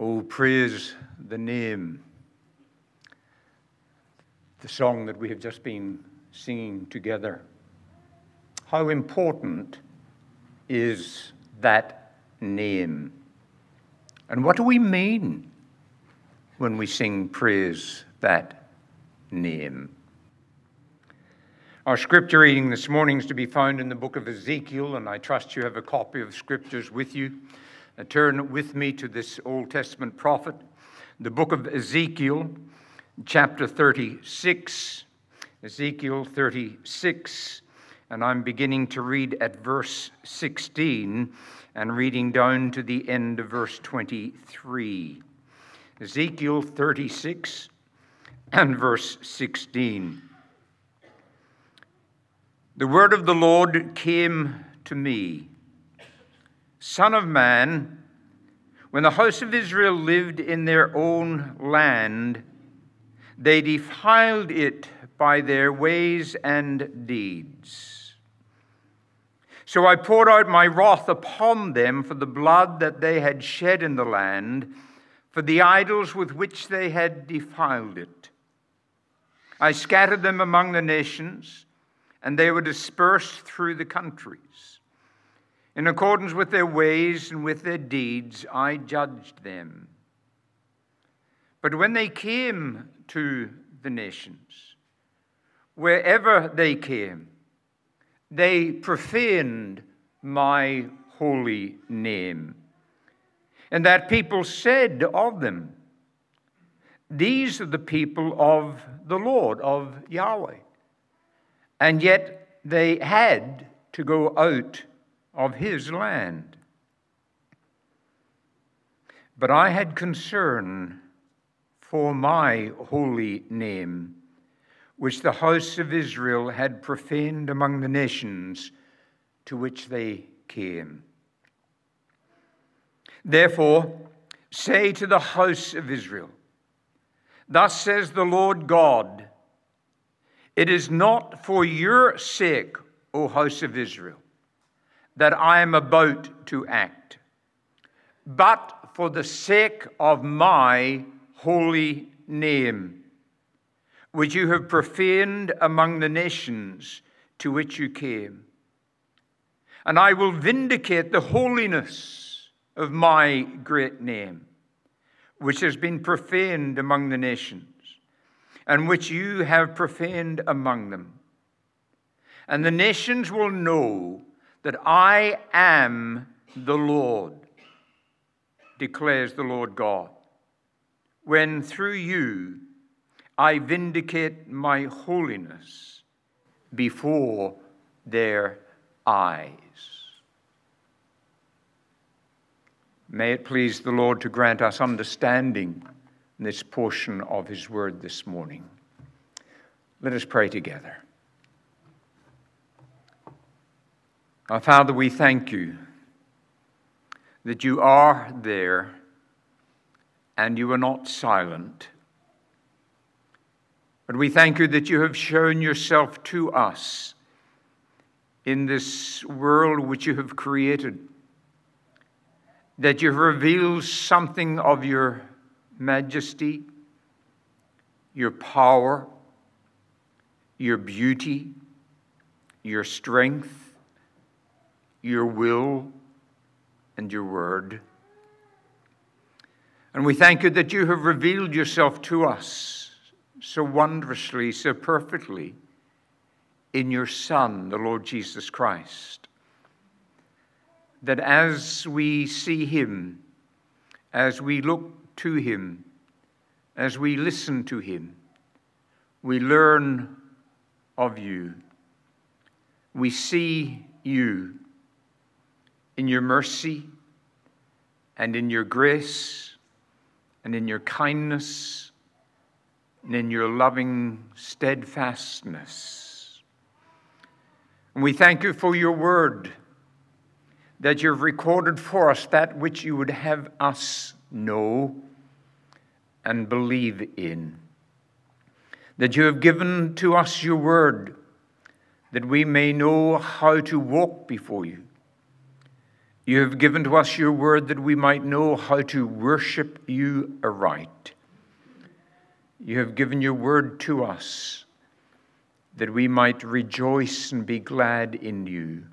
Oh, praise the name. The song that we have just been singing together. How important is that name? And what do we mean when we sing praise that name? Our scripture reading this morning is to be found in the book of Ezekiel, and I trust you have a copy of scriptures with you. Uh, turn with me to this Old Testament prophet, the book of Ezekiel, chapter 36. Ezekiel 36, and I'm beginning to read at verse 16 and reading down to the end of verse 23. Ezekiel 36 and verse 16. The word of the Lord came to me Son of man, when the house of Israel lived in their own land, they defiled it by their ways and deeds. So I poured out my wrath upon them for the blood that they had shed in the land, for the idols with which they had defiled it. I scattered them among the nations, and they were dispersed through the countries. In accordance with their ways and with their deeds, I judged them. But when they came to the nations, wherever they came, they profaned my holy name. And that people said of them, These are the people of the Lord, of Yahweh. And yet they had to go out of his land. But I had concern for my holy name, which the house of Israel had profaned among the nations to which they came. Therefore, say to the house of Israel, Thus says the Lord God, It is not for your sake, O house of Israel, that I am about to act, but for the sake of my holy name, which you have profaned among the nations to which you came. And I will vindicate the holiness of my great name, which has been profaned among the nations, and which you have profaned among them. And the nations will know that I am the Lord, declares the Lord God, when through you I vindicate my holiness before their eyes. May it please the Lord to grant us understanding in this portion of His word this morning. Let us pray together. Our Father, we thank you that you are there and you are not silent. But we thank you that you have shown yourself to us in this world which you have created, that you have revealed something of your majesty, your power, your beauty, your strength your will and your word. And we thank you that you have revealed yourself to us so wondrously, so perfectly in your Son, the Lord Jesus Christ. That as we see him, as we look to him, as we listen to him, we learn of you. We see you in your mercy and in your grace and in your kindness and in your loving steadfastness. And we thank you for your word that you've recorded for us that which you would have us know and believe in. That you have given to us your word that we may know how to walk before you You have given to us your word that we might know how to worship you aright. You have given your word to us that we might rejoice and be glad in you.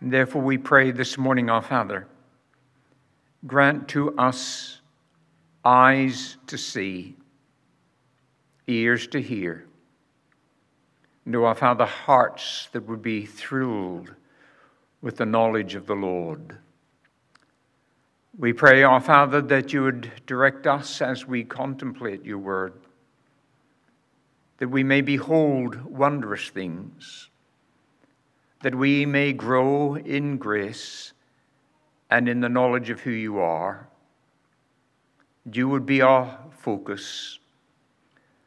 And therefore, we pray this morning, our Father, grant to us eyes to see, ears to hear, and to our Father, hearts that would be thrilled with the knowledge of the Lord. We pray, our Father, that you would direct us as we contemplate your word, that we may behold wondrous things, that we may grow in grace and in the knowledge of who you are. You would be our focus,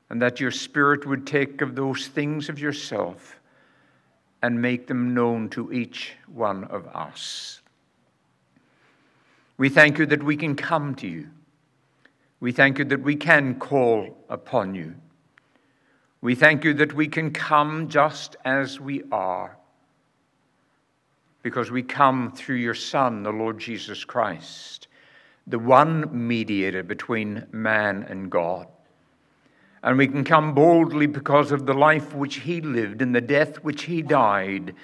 and that your Spirit would take of those things of yourself and make them known to each one of us. We thank you that we can come to you. We thank you that we can call upon you. We thank you that we can come just as we are, because we come through your Son, the Lord Jesus Christ, the one mediator between man and God. And we can come boldly because of the life which he lived and the death which he died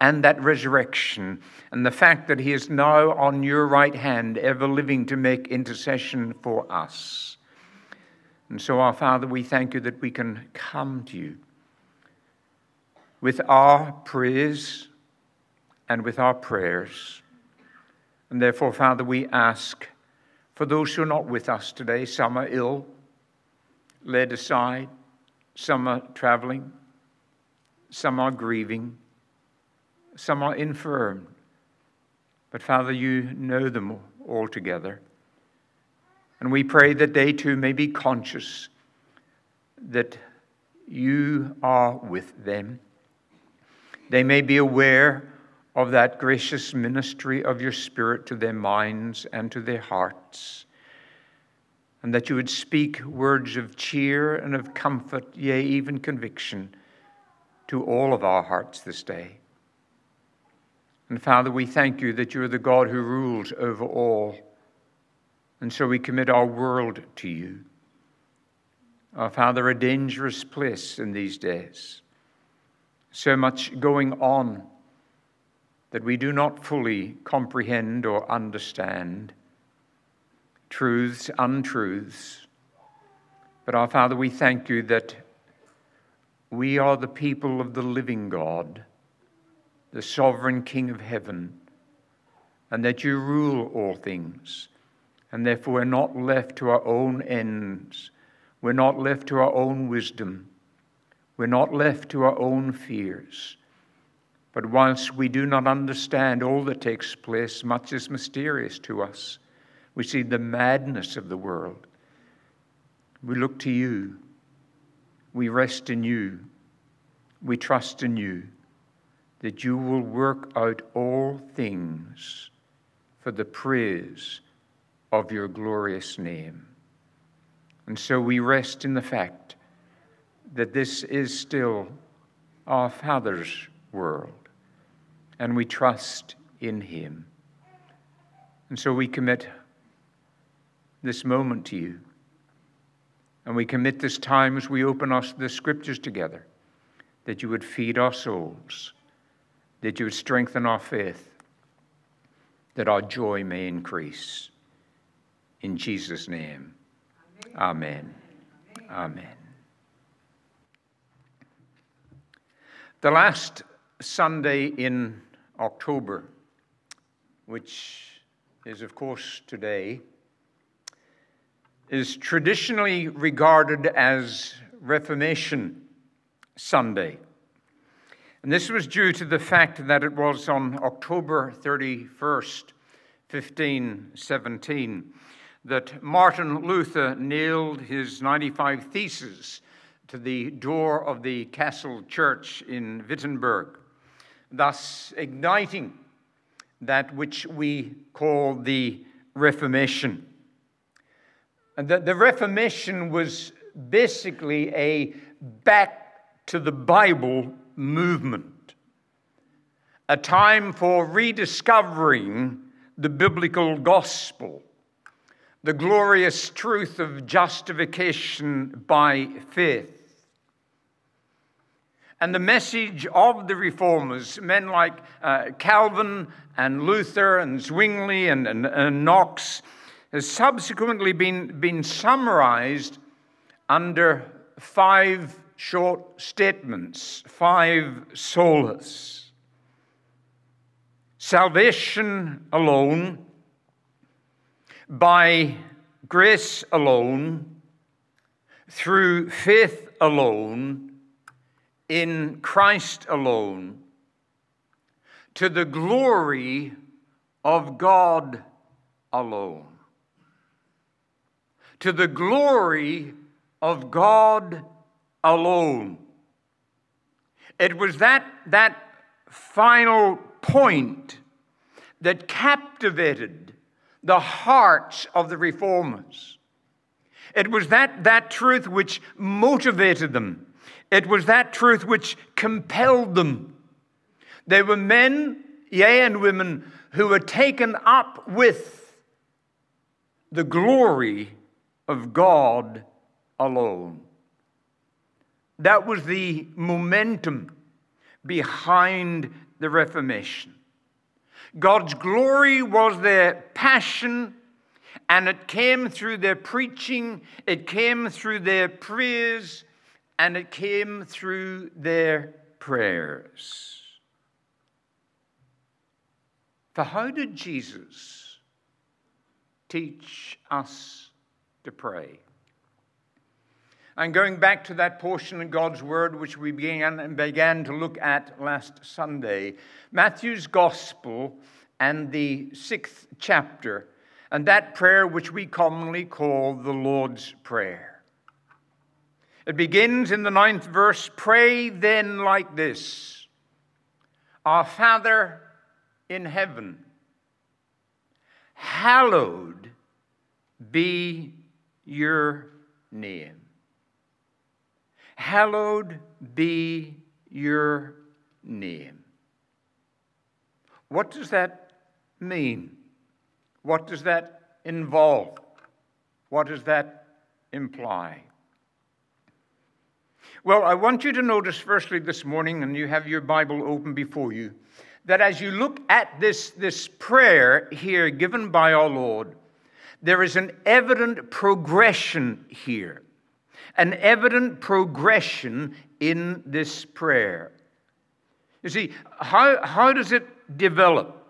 and that resurrection and the fact that he is now on your right hand, ever living to make intercession for us. And so, our Father, we thank you that we can come to you with our praise and with our prayers. And therefore, Father, we ask for those who are not with us today, some are ill led aside, some are traveling, some are grieving, some are infirm. But Father, you know them all together. And we pray that they too may be conscious that you are with them. They may be aware of that gracious ministry of your Spirit to their minds and to their hearts and that you would speak words of cheer and of comfort, yea, even conviction, to all of our hearts this day. And Father, we thank you that you are the God who rules over all. And so we commit our world to you. Our Father, a dangerous place in these days. So much going on that we do not fully comprehend or understand truths, untruths. But our Father, we thank you that we are the people of the living God, the sovereign King of heaven, and that you rule all things. And therefore, we're not left to our own ends. We're not left to our own wisdom. We're not left to our own fears. But whilst we do not understand all that takes place, much is mysterious to us. We see the madness of the world. We look to you. We rest in you. We trust in you that you will work out all things for the praise of your glorious name. And so we rest in the fact that this is still our Father's world, and we trust in Him. And so we commit this moment to you. And we commit this time as we open us the scriptures together that you would feed our souls, that you would strengthen our faith, that our joy may increase. In Jesus' name, amen. Amen. amen. The last Sunday in October, which is, of course, today, is traditionally regarded as Reformation Sunday. And this was due to the fact that it was on October 31st, 1517, that Martin Luther nailed his 95 Theses to the door of the castle church in Wittenberg, thus igniting that which we call the Reformation. And the, Reformation was basically a back to the Bible movement. a time for rediscovering the biblical gospel, the glorious truth of justification by faith. And the message of the reformers, men like uh, Calvin and Luther and Zwingli and, and, and Knox, has subsequently been, been summarized under five short statements, five solas. Salvation alone, by grace alone, through faith alone, in Christ alone, to the glory of God alone. To the glory of God alone. It was that, that final point that captivated the hearts of the reformers. It was that, that truth which motivated them. It was that truth which compelled them. They were men, yea, and women who were taken up with the glory of God alone. That was the momentum behind the Reformation. God's glory was their passion, and it came through their preaching, it came through their prayers, and it came through their prayers. For how did Jesus teach us to pray? And going back to that portion of God's Word which we began, and began to look at last Sunday, Matthew's Gospel and the sixth chapter, and that prayer which we commonly call the Lord's Prayer. It begins in the ninth verse Pray then like this Our Father in heaven, hallowed be your name. Hallowed be your name. What does that mean? What does that involve? What does that imply? Well, I want you to notice, firstly, this morning, and you have your Bible open before you, that as you look at this, this prayer here given by our Lord, there is an evident progression here an evident progression in this prayer. You see, how, how does it develop?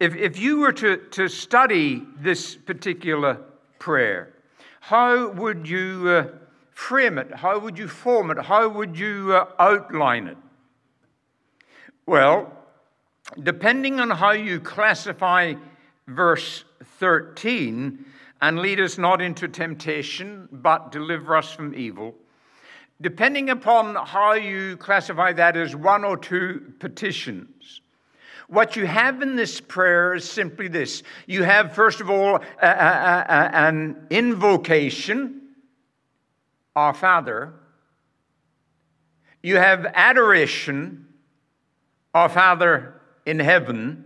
If, if you were to, to study this particular prayer, how would you uh, frame it? How would you form it? How would you uh, outline it? Well, depending on how you classify verse 13, and lead us not into temptation, but deliver us from evil. Depending upon how you classify that as one or two petitions, what you have in this prayer is simply this. You have, first of all, a, a, a, an invocation, Our Father. You have adoration, Our Father in heaven.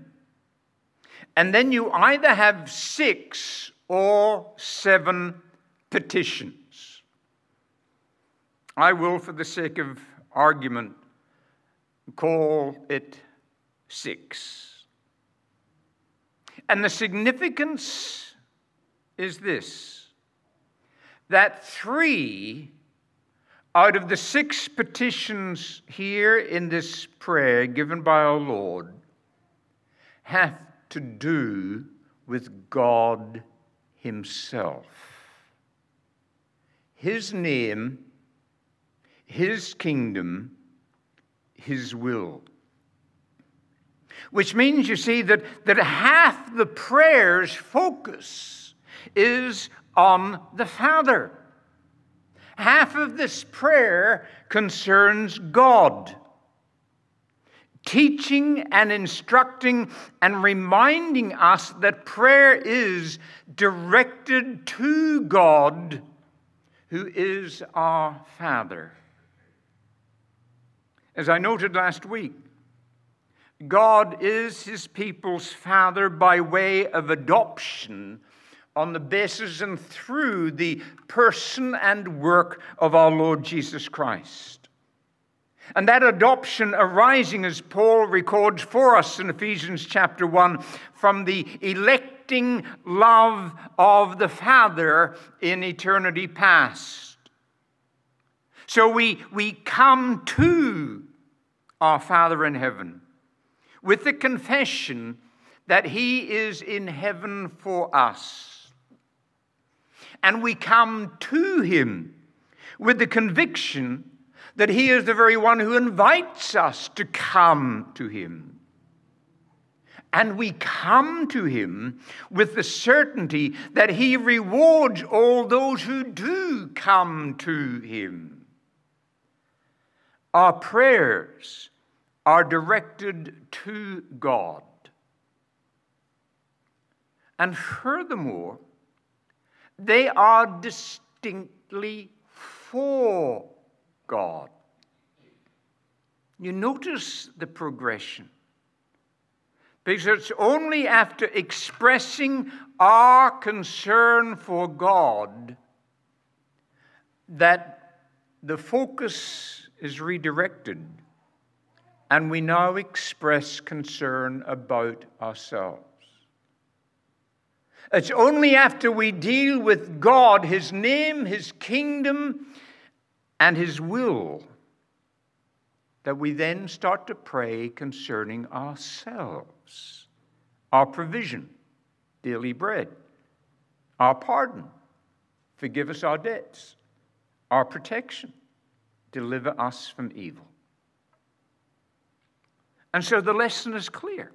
And then you either have six or seven petitions. I will, for the sake of argument, call it six. And the significance is this that three out of the six petitions here in this prayer given by our Lord have to do with God himself. His name, his kingdom, his will. Which means, you see, that, that half the prayer's focus is on the Father. Half of this prayer concerns God teaching and instructing and reminding us that prayer is directed to God, who is our Father. As I noted last week, God is his people's father by way of adoption on the basis and through the person and work of our Lord Jesus Christ. And that adoption arising, as Paul records for us in Ephesians chapter 1, from the electing love of the Father in eternity past. So we, we come to our Father in heaven with the confession that He is in heaven for us. And we come to Him with the conviction that He is the very one who invites us to come to Him. And we come to Him with the certainty that He rewards all those who do come to Him. Our prayers are directed to God. And furthermore, they are distinctly for God. You notice the progression. Because it's only after expressing our concern for God that the focus is redirected and we now express concern about ourselves. It's only after we deal with God, His name, His kingdom, and His will that we then start to pray concerning ourselves, our provision, daily bread, our pardon, forgive us our debts, our protection, deliver us from evil. And so the lesson is clear.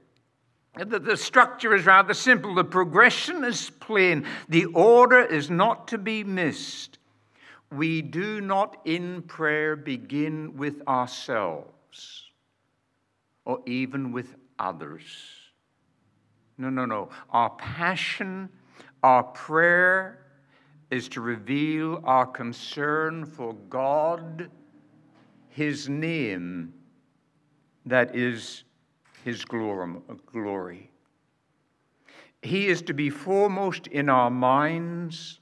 The, structure is rather simple. The progression is plain. The order is not to be missed. We do not in prayer begin with ourselves or even with others. No, no, no. Our passion, our prayer is to reveal our concern for God, His name, that is his glory. He is to be foremost in our minds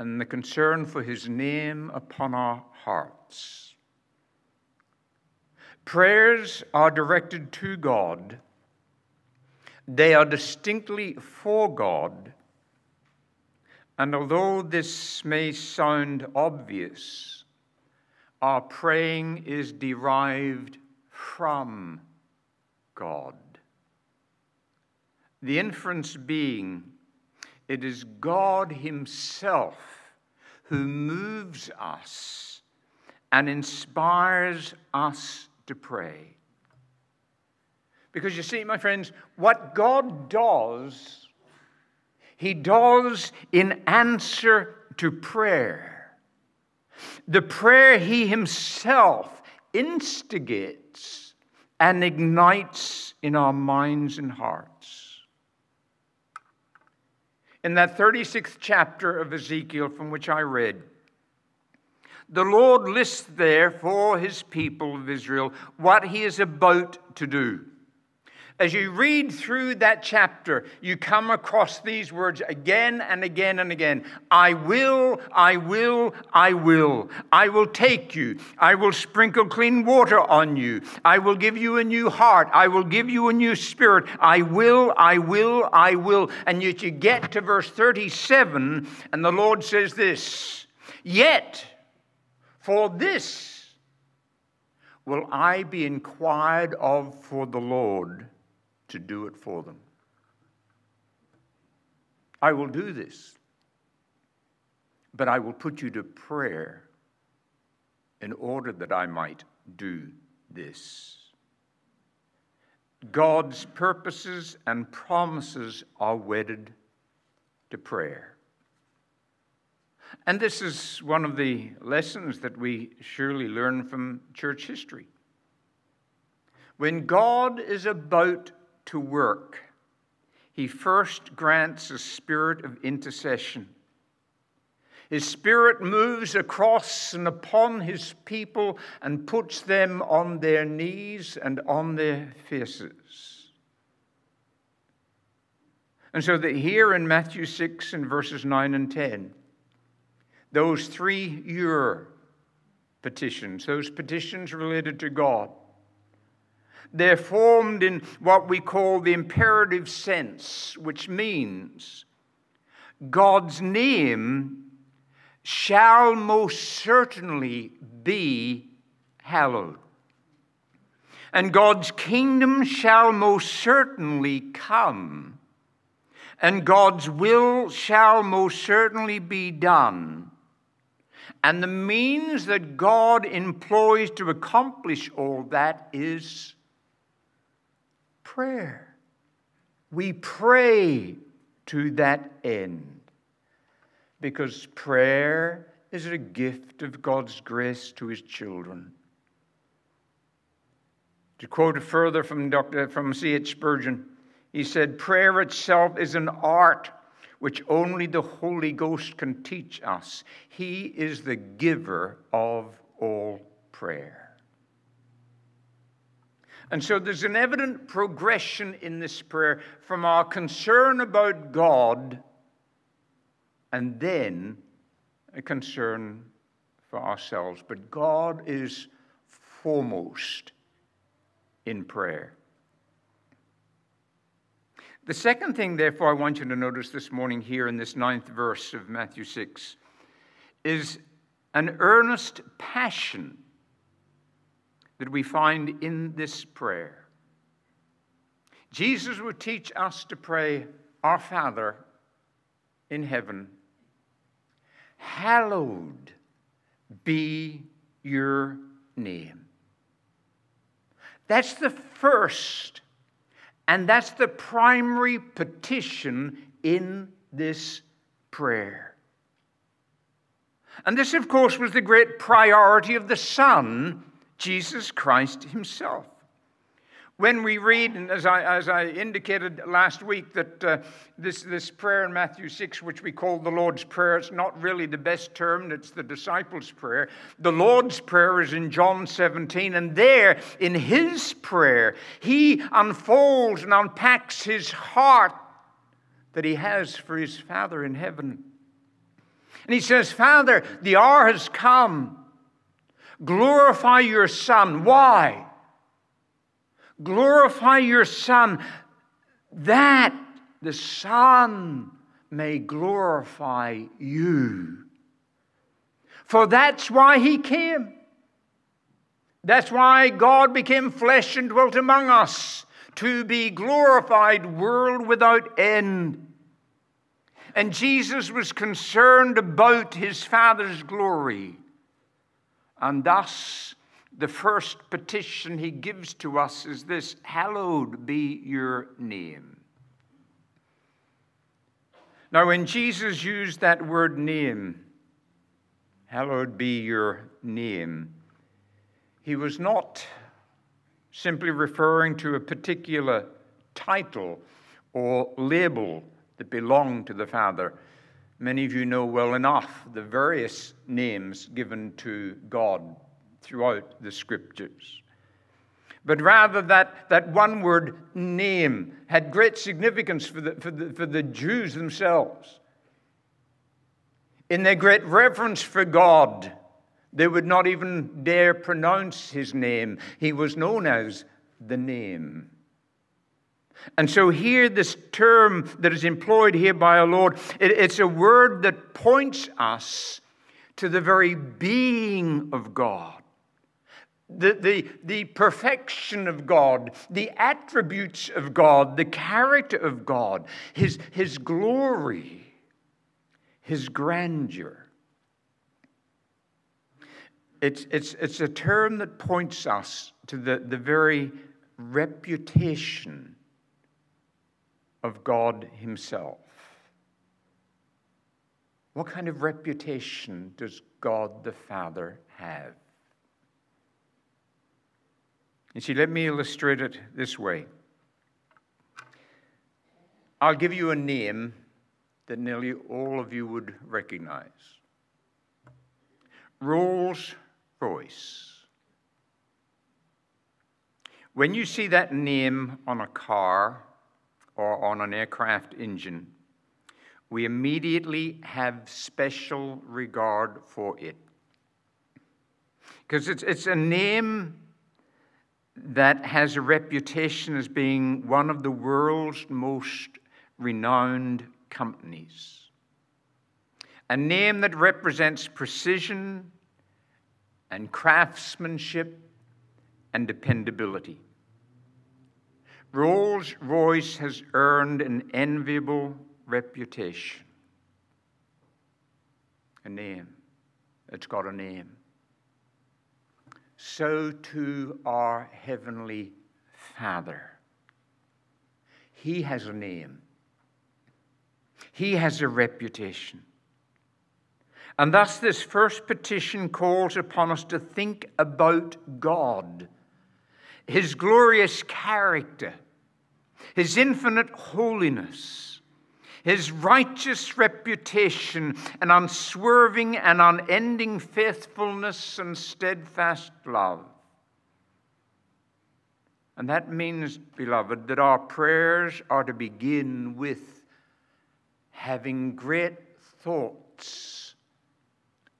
and the concern for his name upon our hearts. Prayers are directed to God, they are distinctly for God. And although this may sound obvious, our praying is derived from God. The inference being, it is God Himself who moves us and inspires us to pray. Because you see, my friends, what God does, He does in answer to prayer. The prayer He Himself instigates and ignites in our minds and hearts. In that 36th chapter of Ezekiel from which I read, the Lord lists there for his people of Israel what he is about to do. As you read through that chapter, you come across these words again and again and again I will, I will, I will. I will take you. I will sprinkle clean water on you. I will give you a new heart. I will give you a new spirit. I will, I will, I will. And yet you get to verse 37, and the Lord says this Yet for this will I be inquired of for the Lord to do it for them. I will do this, but I will put you to prayer in order that I might do this. God's purposes and promises are wedded to prayer. And this is one of the lessons that we surely learn from church history. When God is about to work, he first grants a spirit of intercession. His Spirit moves across and upon His people and puts them on their knees and on their faces. And so that here in Matthew 6 and verses 9 and 10, those three your petitions, those petitions related to God, they're formed in what we call the imperative sense, which means God's name shall most certainly be hallowed. And God's kingdom shall most certainly come. And God's will shall most certainly be done. And the means that God employs to accomplish all that is prayer. We pray to that end because prayer is a gift of God's grace to his children. To quote further from, Dr., from C.H. Spurgeon, he said, Prayer itself is an art which only the Holy Ghost can teach us. He is the giver of all prayer. And so there's an evident progression in this prayer from our concern about God and then a concern for ourselves. But God is foremost in prayer. The second thing, therefore, I want you to notice this morning here in this ninth verse of Matthew 6 is an earnest passion that we find in this prayer. Jesus would teach us to pray, Our Father in heaven Hallowed be your name. That's the first, and that's the primary petition in this prayer. And this, of course, was the great priority of the Son, Jesus Christ Himself. When we read, and as I, as I indicated last week, that uh, this, this prayer in Matthew 6, which we call the Lord's Prayer, it's not really the best term, it's the disciples' prayer. The Lord's Prayer is in John 17, and there in his prayer, he unfolds and unpacks his heart that he has for his Father in heaven. And he says, Father, the hour has come. Glorify your Son. Why? Glorify your Son, that the Son may glorify you. For that's why he came. That's why God became flesh and dwelt among us, to be glorified, world without end. And Jesus was concerned about his Father's glory. And thus, the first petition he gives to us is this Hallowed be your name. Now, when Jesus used that word name, hallowed be your name, he was not simply referring to a particular title or label that belonged to the Father. Many of you know well enough the various names given to God throughout the scriptures. But rather, that, that one word name had great significance for the, for, the, for the Jews themselves. In their great reverence for God, they would not even dare pronounce his name. He was known as the name. And so, here, this term that is employed here by our Lord, it, it's a word that points us to the very being of God the, the, the perfection of God, the attributes of God, the character of God, his, his glory, his grandeur. It's, it's, it's a term that points us to the, the very reputation of God Himself. What kind of reputation does God the Father have? You see, let me illustrate it this way. I'll give you a name that nearly all of you would recognize. Rolls Royce. When you see that name on a car or on an aircraft engine, we immediately have special regard for it. Because it's, it's a name that has a reputation as being one of the world's most renowned companies. A name that represents precision and craftsmanship and dependability. Rolls Royce has earned an enviable reputation. A name. It's got a name. So too our Heavenly Father. He has a name, He has a reputation. And thus, this first petition calls upon us to think about God, His glorious character, His infinite holiness, His righteous reputation, and unswerving and unending faithfulness and steadfast love. And that means, beloved, that our prayers are to begin with having great thoughts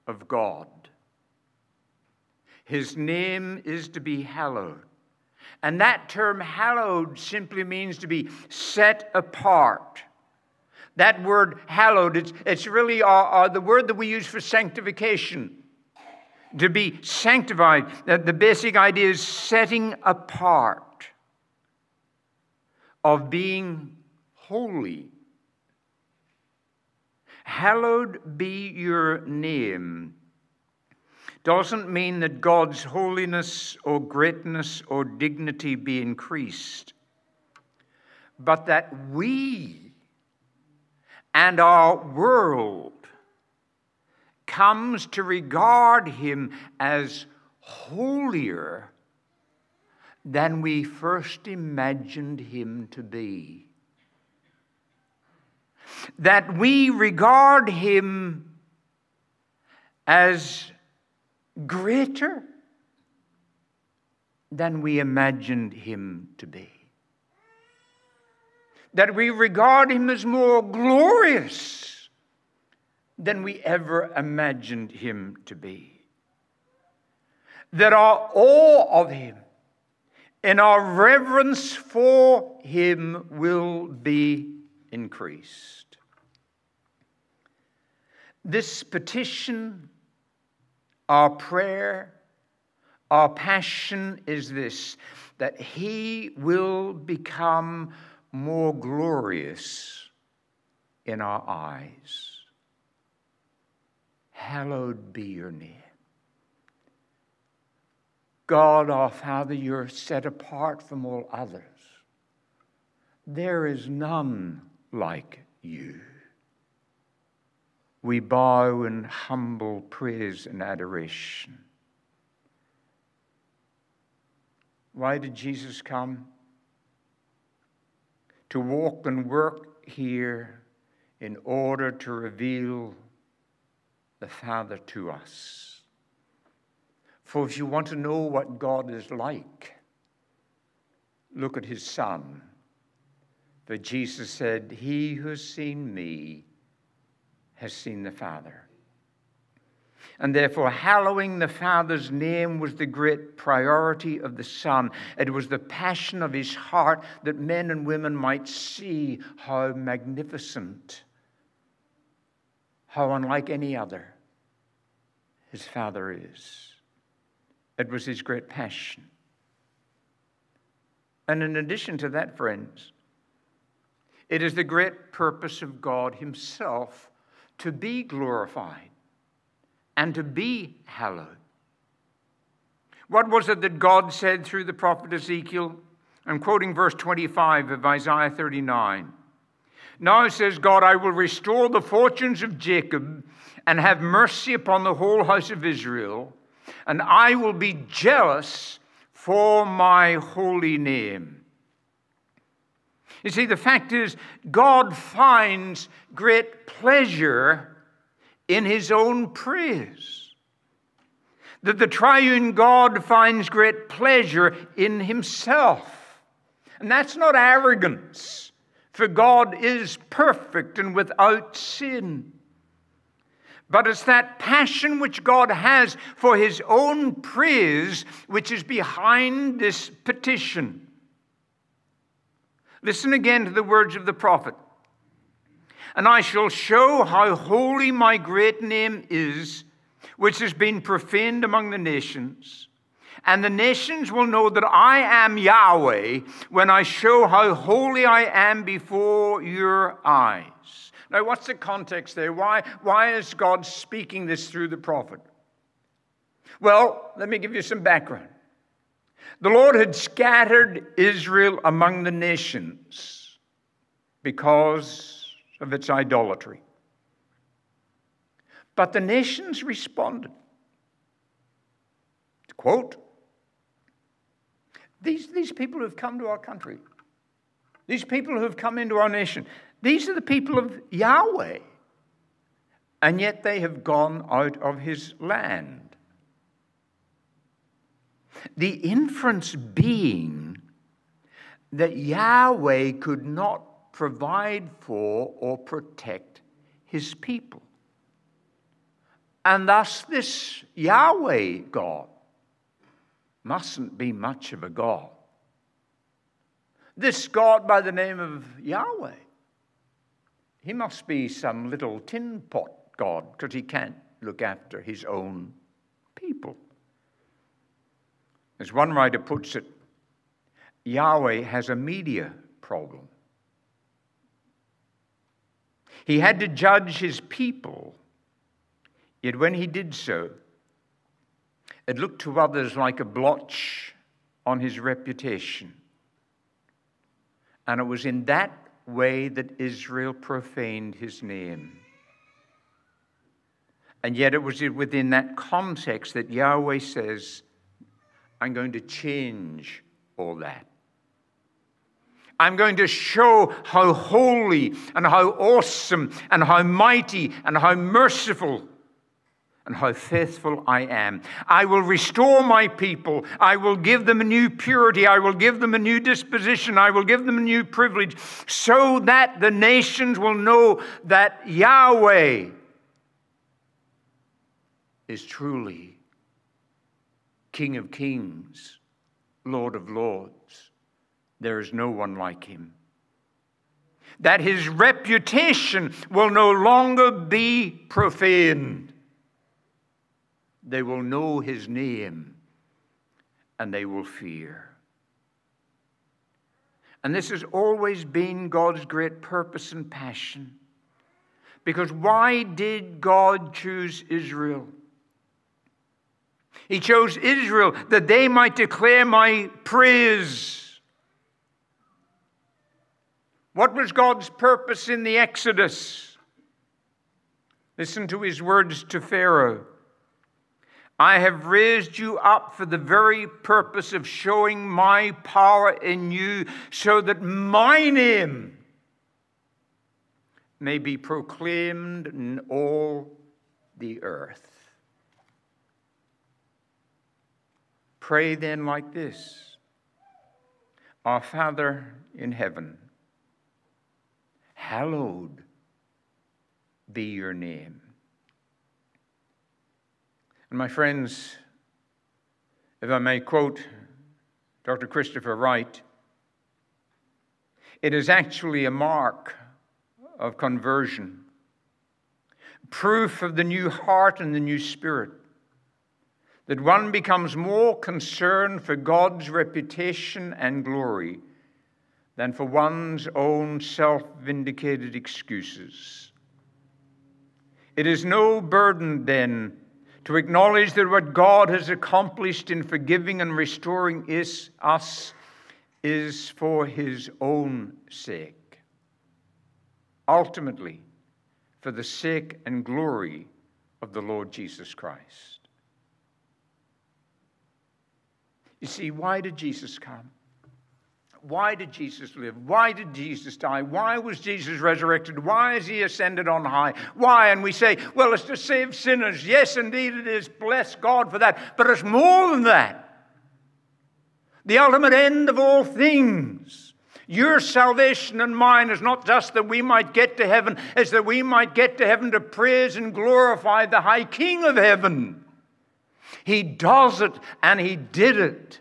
of God. His name is to be hallowed. And that term hallowed simply means to be set apart. That word hallowed, it's, it's really our, our, the word that we use for sanctification. To be sanctified. The, the basic idea is setting apart, of being holy Hallowed be your name doesn't mean that God's holiness or greatness or dignity be increased, but that we and our world comes to regard him as holier than we first imagined him to be. That we regard him as greater than we imagined him to be. That we regard him as more glorious than we ever imagined him to be. That our awe of him and our reverence for him will be increased. This petition, our prayer, our passion is this that He will become more glorious in our eyes. Hallowed be your name. God our Father, you're set apart from all others. There is none like you we bow in humble praise and adoration. Why did Jesus come? To walk and work here in order to reveal the Father to us. For if you want to know what God is like, look at his Son. For Jesus said, He who has seen me has seen the Father. And therefore, hallowing the Father's name was the great priority of the Son. It was the passion of his heart that men and women might see how magnificent, how unlike any other his Father is. It was his great passion. And in addition to that, friends, it is the great purpose of God Himself to be glorified and to be hallowed. What was it that God said through the prophet Ezekiel? I'm quoting verse 25 of Isaiah 39. Now says God, I will restore the fortunes of Jacob and have mercy upon the whole house of Israel, and I will be jealous for my holy name. You see, the fact is, God finds great pleasure in his own praise. that the triune God finds great pleasure in himself. And that's not arrogance, for God is perfect and without sin. But it's that passion which God has for his own praise which is behind this petition. Listen again to the words of the prophet. And I shall show how holy my great name is which has been profaned among the nations. And the nations will know that I am Yahweh when I show how holy I am before your eyes. Now, what's the context there? Why, why is God speaking this through the prophet? Well, let me give you some background. The Lord had scattered Israel among the nations because of its idolatry. But the nations responded. Quote, these, these people who have come to our country, these people who have come into our nation, these are the people of Yahweh. And yet they have gone out of his land. The inference being that Yahweh could not provide for or protect his people. And thus, this Yahweh God mustn't be much of a God. This God by the name of Yahweh, he must be some little tin pot God because he can't look after his own people. As one writer puts it, Yahweh has a media problem. He had to judge his people Yet when he did so, it looked to others like a blotch on his reputation. And it was in that way that Israel profaned his name. And yet it was within that context that Yahweh says, I'm going to change all that. I'm going to show how holy and how awesome and how mighty and how merciful and how faithful I am. I will restore my people. I will give them a new purity. I will give them a new disposition. I will give them a new privilege so that the nations will know that Yahweh is truly King of kings, Lord of lords. There is no one like him. That his reputation will no longer be profaned they will know his name and they will fear. And this has always been God's great purpose and passion. Because why did God choose Israel? He chose Israel that they might declare my praise. What was God's purpose in the Exodus? Listen to his words to Pharaoh. I have raised you up for the very purpose of showing my power in you, so that my name may be proclaimed in all the earth. Pray then like this Our Father in heaven, hallowed be your name. And my friends, if I may quote Dr. Christopher Wright, it is actually a mark of conversion, proof of the new heart and the new spirit, that one becomes more concerned for God's reputation and glory than for one's own self vindicated excuses. It is no burden, then, to acknowledge that what God has accomplished in forgiving and restoring is, us is for his own sake. Ultimately, for the sake and glory of the Lord Jesus Christ. You see, why did Jesus come? Why did Jesus live? Why did Jesus die? Why was Jesus resurrected? Why is he ascended on high? Why? And we say, well, it's to save sinners. Yes, indeed it is. Bless God for that. But it's more than that. The ultimate end of all things. Your salvation and mine is not just that we might get to heaven, it's that we might get to heaven to praise and glorify the high King of heaven. He does it and he did it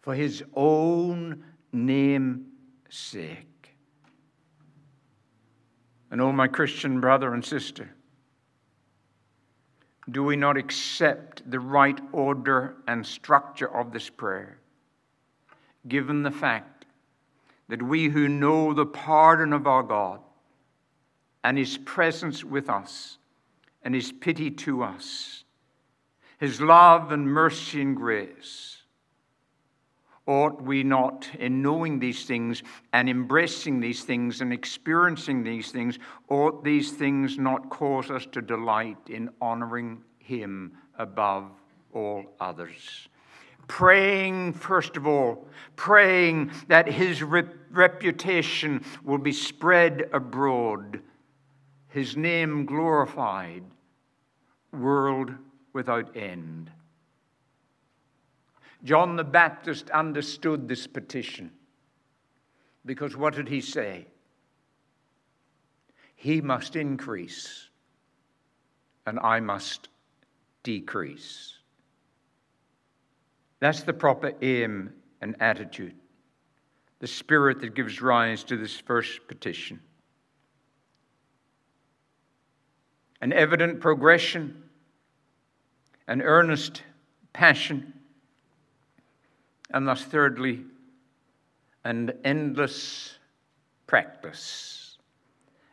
for his own name's sake. And oh, my Christian brother and sister, do we not accept the right order and structure of this prayer, given the fact that we who know the pardon of our God and His presence with us and His pity to us, His love and mercy and grace, ought we not, in knowing these things and embracing these things and experiencing these things, ought these things not cause us to delight in honoring Him above all others? Praying, first of all, praying that His re- reputation will be spread abroad, His name glorified, world without end. John the Baptist understood this petition because what did he say? He must increase and I must decrease. That's the proper aim and attitude, the spirit that gives rise to this first petition. An evident progression, an earnest passion and thus, thirdly, an endless practice.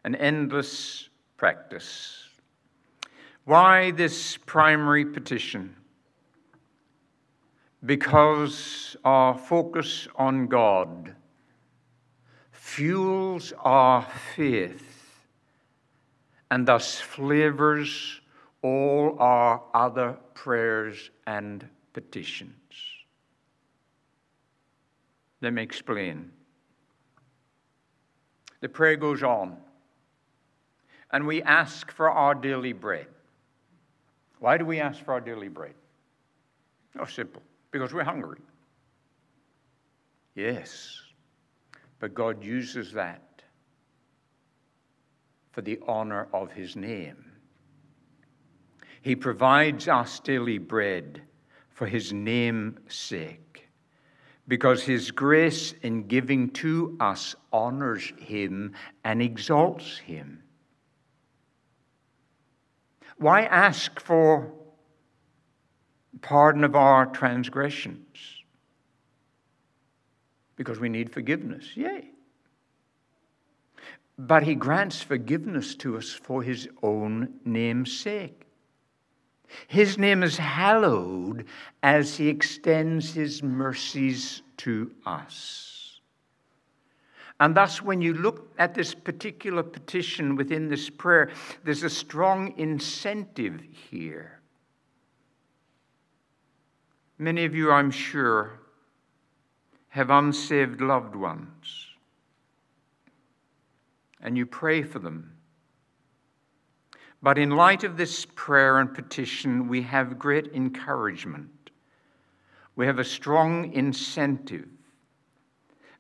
An endless practice. Why this primary petition? Because our focus on God fuels our faith and thus flavors all our other prayers and petitions. Let me explain. The prayer goes on, and we ask for our daily bread. Why do we ask for our daily bread? Oh, simple. Because we're hungry. Yes. But God uses that for the honor of His name. He provides us daily bread for His name's sake because his grace in giving to us honors him and exalts him. Why ask for pardon of our transgressions? Because we need forgiveness, yay. But he grants forgiveness to us for his own name's sake. His name is hallowed as he extends his mercies to us. And thus, when you look at this particular petition within this prayer, there's a strong incentive here. Many of you, I'm sure, have unsaved loved ones, and you pray for them but in light of this prayer and petition, we have great encouragement. We have a strong incentive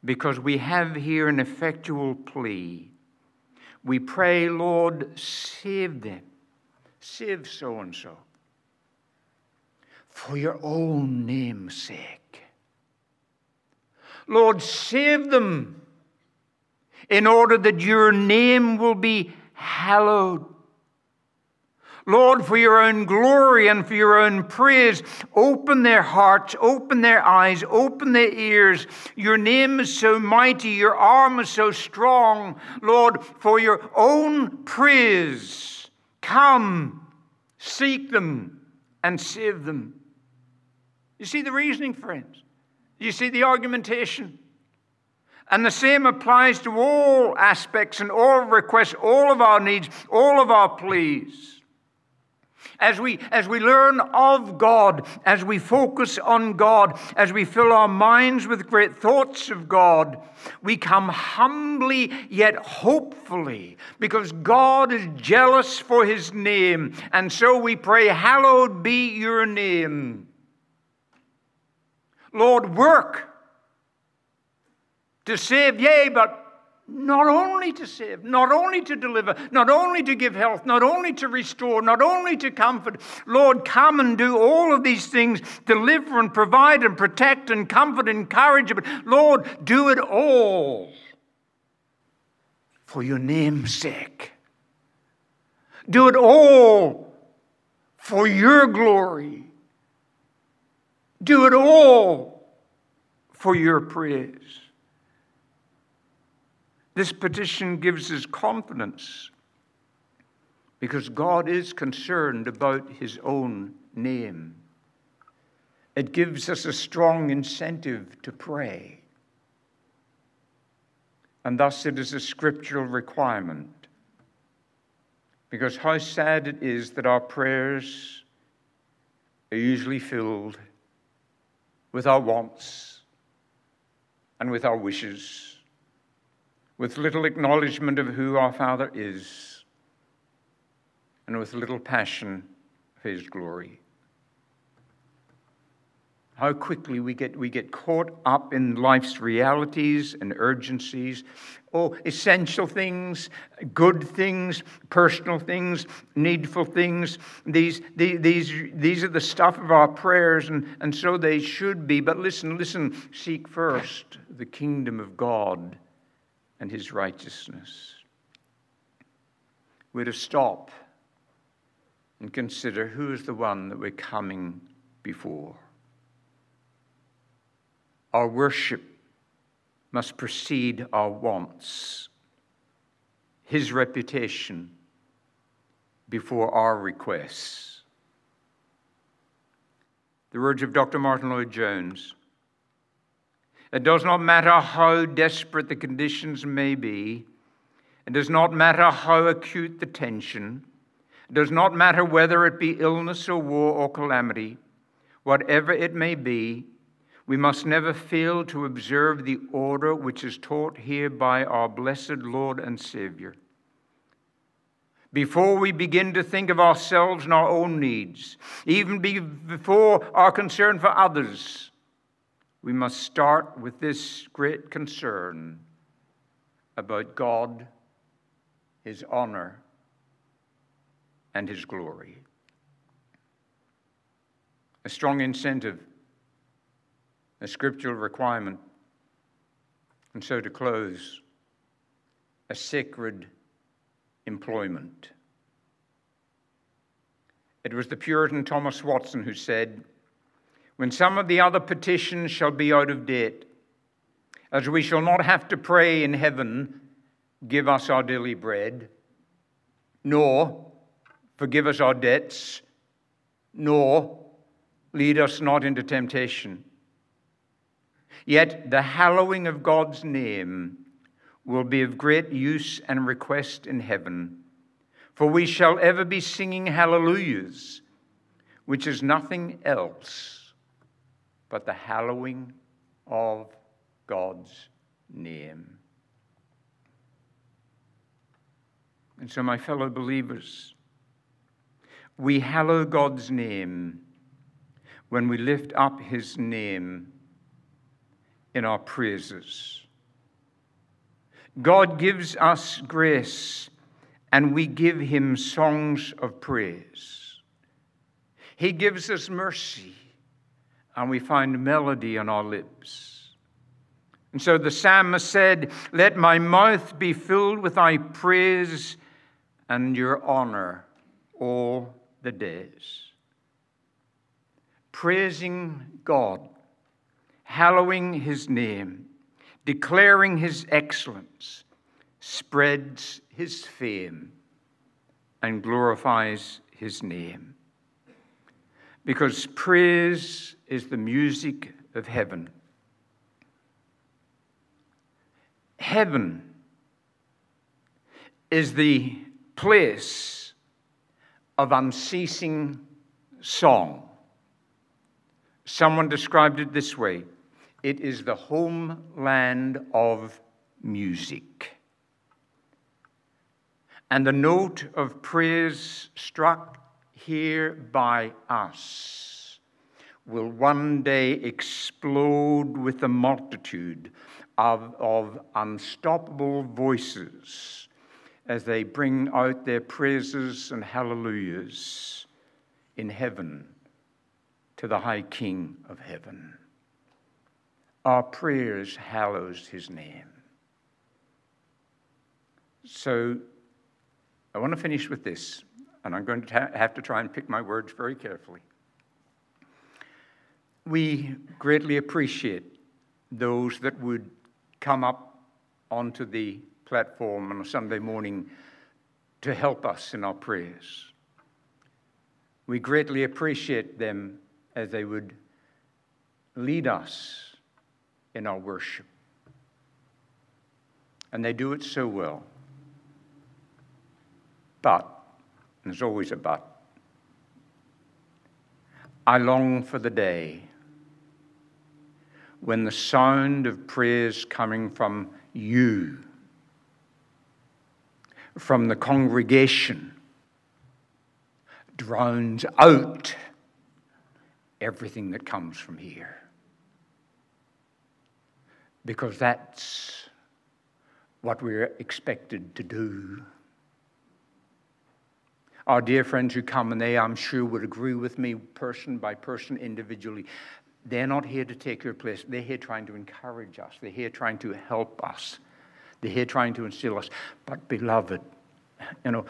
because we have here an effectual plea. We pray, Lord, save them, save so and so, for your own name's sake. Lord, save them in order that your name will be hallowed Lord, for your own glory and for your own praise, open their hearts, open their eyes, open their ears. Your name is so mighty, your arm is so strong. Lord, for your own praise, come, seek them, and save them. You see the reasoning, friends? You see the argumentation? And the same applies to all aspects and all requests, all of our needs, all of our pleas. As we, as we learn of God, as we focus on God, as we fill our minds with great thoughts of God, we come humbly yet hopefully because God is jealous for his name. And so we pray, Hallowed be your name. Lord, work to save, yea, but not only to save, not only to deliver, not only to give health, not only to restore, not only to comfort. Lord, come and do all of these things deliver and provide and protect and comfort and encourage. But Lord, do it all for your name's sake. Do it all for your glory. Do it all for your praise. This petition gives us confidence because God is concerned about his own name. It gives us a strong incentive to pray. And thus it is a scriptural requirement. Because how sad it is that our prayers are usually filled with our wants and with our wishes with little acknowledgement of who our Father is, and with little passion for His glory. How quickly we get, we get caught up in life's realities and urgencies. Oh, essential things, good things, personal things, needful things. These, these, these, these are the stuff of our prayers, and, and so they should be. But listen, listen, seek first the kingdom of God and his righteousness. We're to stop and consider who is the one that we're coming before. Our worship must precede our wants, his reputation before our requests. The words of Dr. Martyn Lloyd-Jones it does not matter how desperate the conditions may be. It does not matter how acute the tension. It does not matter whether it be illness or war or calamity. Whatever it may be, we must never fail to observe the order which is taught here by our blessed Lord and Savior. Before we begin to think of ourselves and our own needs, even before our concern for others, we must start with this great concern about God, His honor, and His glory. A strong incentive, a scriptural requirement, and so to close, a sacred employment. It was the Puritan Thomas Watson who said, when some of the other petitions shall be out of date, as we shall not have to pray in heaven, give us our daily bread, nor forgive us our debts, nor lead us not into temptation. Yet the hallowing of God's name will be of great use and request in heaven, for we shall ever be singing hallelujahs, which is nothing else but the hallowing of God's name. And so, my fellow believers, we hallow God's name when we lift up his name in our praises. God gives us grace, and we give him songs of praise. He gives us mercy and we find melody on our lips. And so the psalmist said, Let my mouth be filled with thy praise and your honor all the days. Praising God, hallowing his name, declaring his excellence, spreads his fame and glorifies his name. Because praise is the music of heaven. Heaven is the place of unceasing song. Someone described it this way it is the homeland of music. And the note of praise struck here by us will one day explode with a multitude of, of unstoppable voices as they bring out their praises and hallelujahs in heaven to the High King of heaven. Our prayers hallows his name. So I want to finish with this, and I'm going to have to try and pick my words very carefully. We greatly appreciate those that would come up onto the platform on a Sunday morning to help us in our prayers. We greatly appreciate them as they would lead us in our worship. And they do it so well. But, there's always a but, I long for the day when the sound of prayers coming from you, from the congregation, drowns out everything that comes from here. Because that's what we're expected to do. Our dear friends who come, and they, I'm sure, would agree with me, person by person, individually. They're not here to take your place. They're here trying to encourage us. They're here trying to help us. They're here trying to instill us. But, beloved, you know,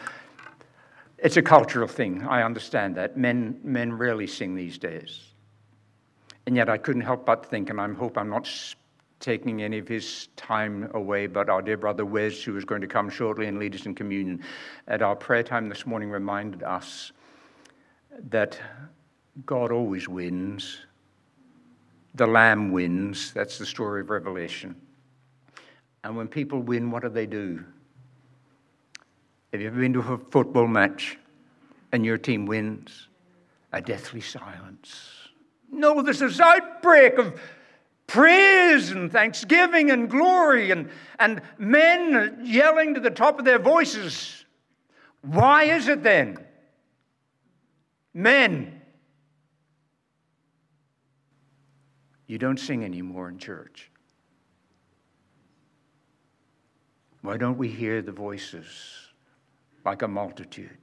it's a cultural thing. I understand that. Men, men rarely sing these days. And yet I couldn't help but think, and I hope I'm not taking any of his time away, but our dear brother Wes, who is going to come shortly and lead us in communion, at our prayer time this morning reminded us that God always wins. The Lamb wins. That's the story of Revelation. And when people win, what do they do? Have you ever been to a football match and your team wins? A deathly silence. No, there's this outbreak of praise and thanksgiving and glory and, and men yelling to the top of their voices. Why is it then? Men, you don't sing anymore in church. Why don't we hear the voices like a multitude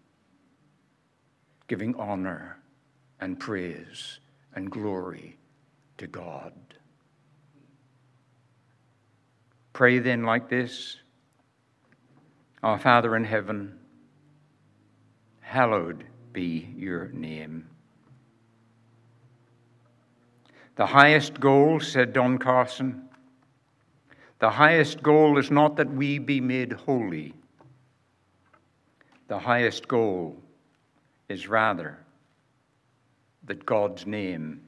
giving honor and praise and glory to God? Pray then like this Our Father in heaven, hallowed be your name. The highest goal, said Don Carson, the highest goal is not that we be made holy. The highest goal is rather that God's name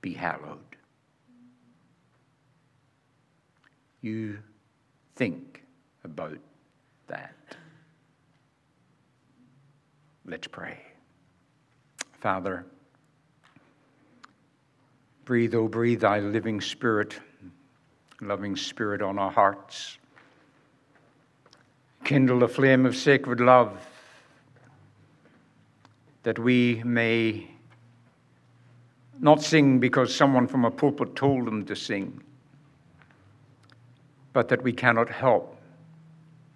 be hallowed. You think about that. Let's pray. Father, breathe, oh, breathe thy living spirit, loving spirit on our hearts. Kindle a flame of sacred love that we may not sing because someone from a pulpit told them to sing, but that we cannot help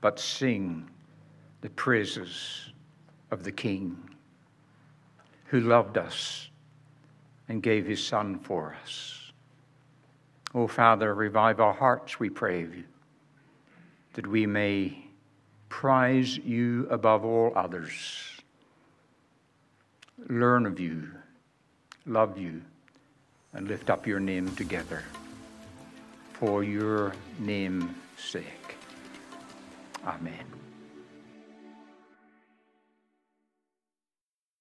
but sing the praises of the King who loved us and gave his Son for us. Oh, Father, revive our hearts, we pray, that we may prize you above all others, learn of you love you, and lift up your name together for your name's sake. Amen.